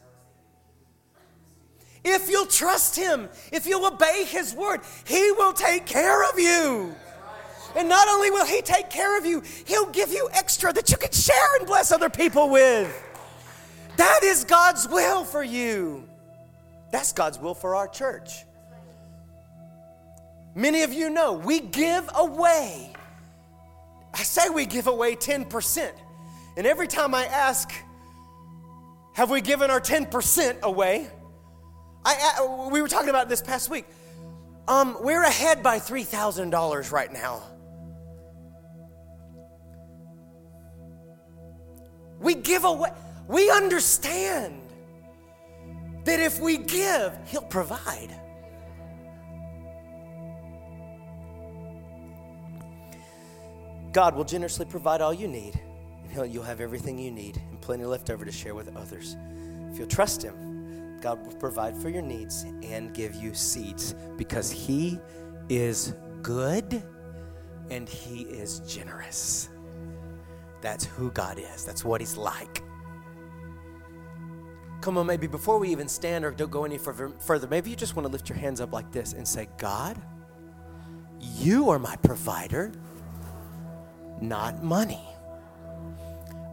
If you'll trust Him, if you'll obey His word, He will take care of you. And not only will He take care of you, He'll give you extra that you can share and bless other people with. That is God's will for you. That's God's will for our church. Many of you know we give away I say we give away 10%. And every time I ask, have we given our 10% away? I, we were talking about this past week. Um, we're ahead by $3,000 right now. We give away, we understand that if we give, He'll provide. God will generously provide all you need, and you'll have everything you need and plenty left over to share with others. If you'll trust Him, God will provide for your needs and give you seeds because He is good and He is generous. That's who God is, that's what He's like. Come on, maybe before we even stand or don't go any further, maybe you just want to lift your hands up like this and say, God, you are my provider not money.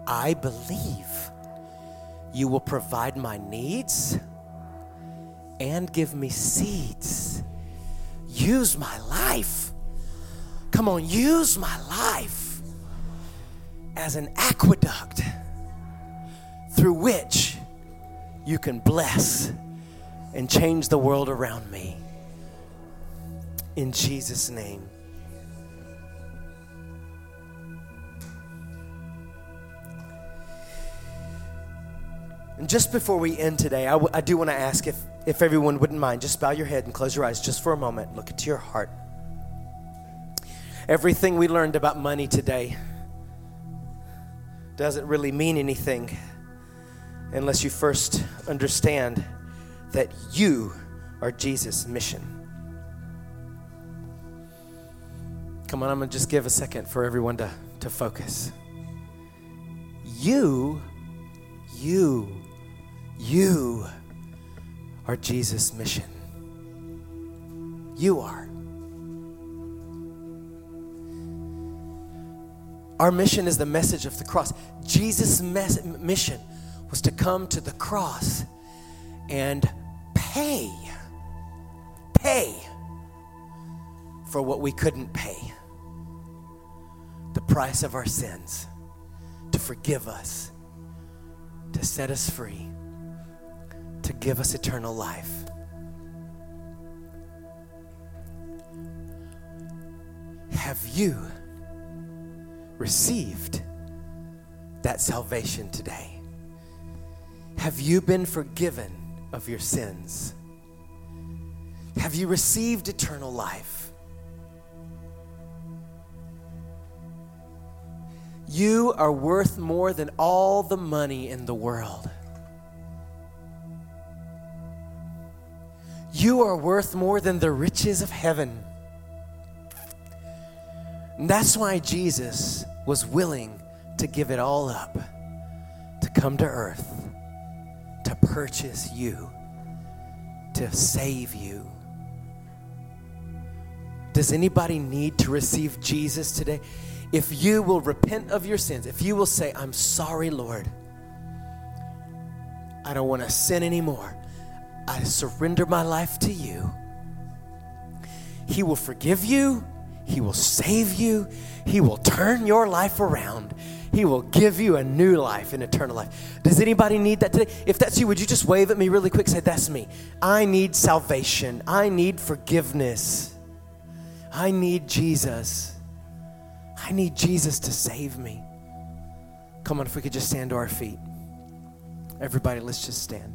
I believe you will provide my needs and give me seeds. Use my life. Come on, use my life as an aqueduct through which you can bless and change the world around me. In Jesus' name. And just before we end today, I, w- I do want to ask if, if everyone wouldn't mind, just bow your head and close your eyes just for a moment. Look into your heart. Everything we learned about money today doesn't really mean anything unless you first understand that you are Jesus' mission. Come on, I'm going to just give a second for everyone to, to focus. You, you you are Jesus' mission. You are. Our mission is the message of the cross. Jesus' mes- mission was to come to the cross and pay, pay for what we couldn't pay the price of our sins, to forgive us, to set us free give us eternal life. have you received that salvation today? Have you been forgiven of your sins? Have you received eternal life? You are worth more than all the money in the world. You are worth more than the riches of heaven. And that's why Jesus was willing to give it all up, to come to earth, to purchase you, to save you. Does anybody need to receive Jesus today? If you will repent of your sins, if you will say, I'm sorry, Lord, I don't want to sin anymore, I surrender my life to you, He will forgive you, He will save you, He will turn your life around. He will give you a new life, an eternal life. Does anybody need that today? If that's you, would you just wave at me really quick? Say, That's me. I need salvation. I need forgiveness. I need Jesus. I need Jesus to save me. Come on, if we could just stand to our feet. Everybody, let's just stand.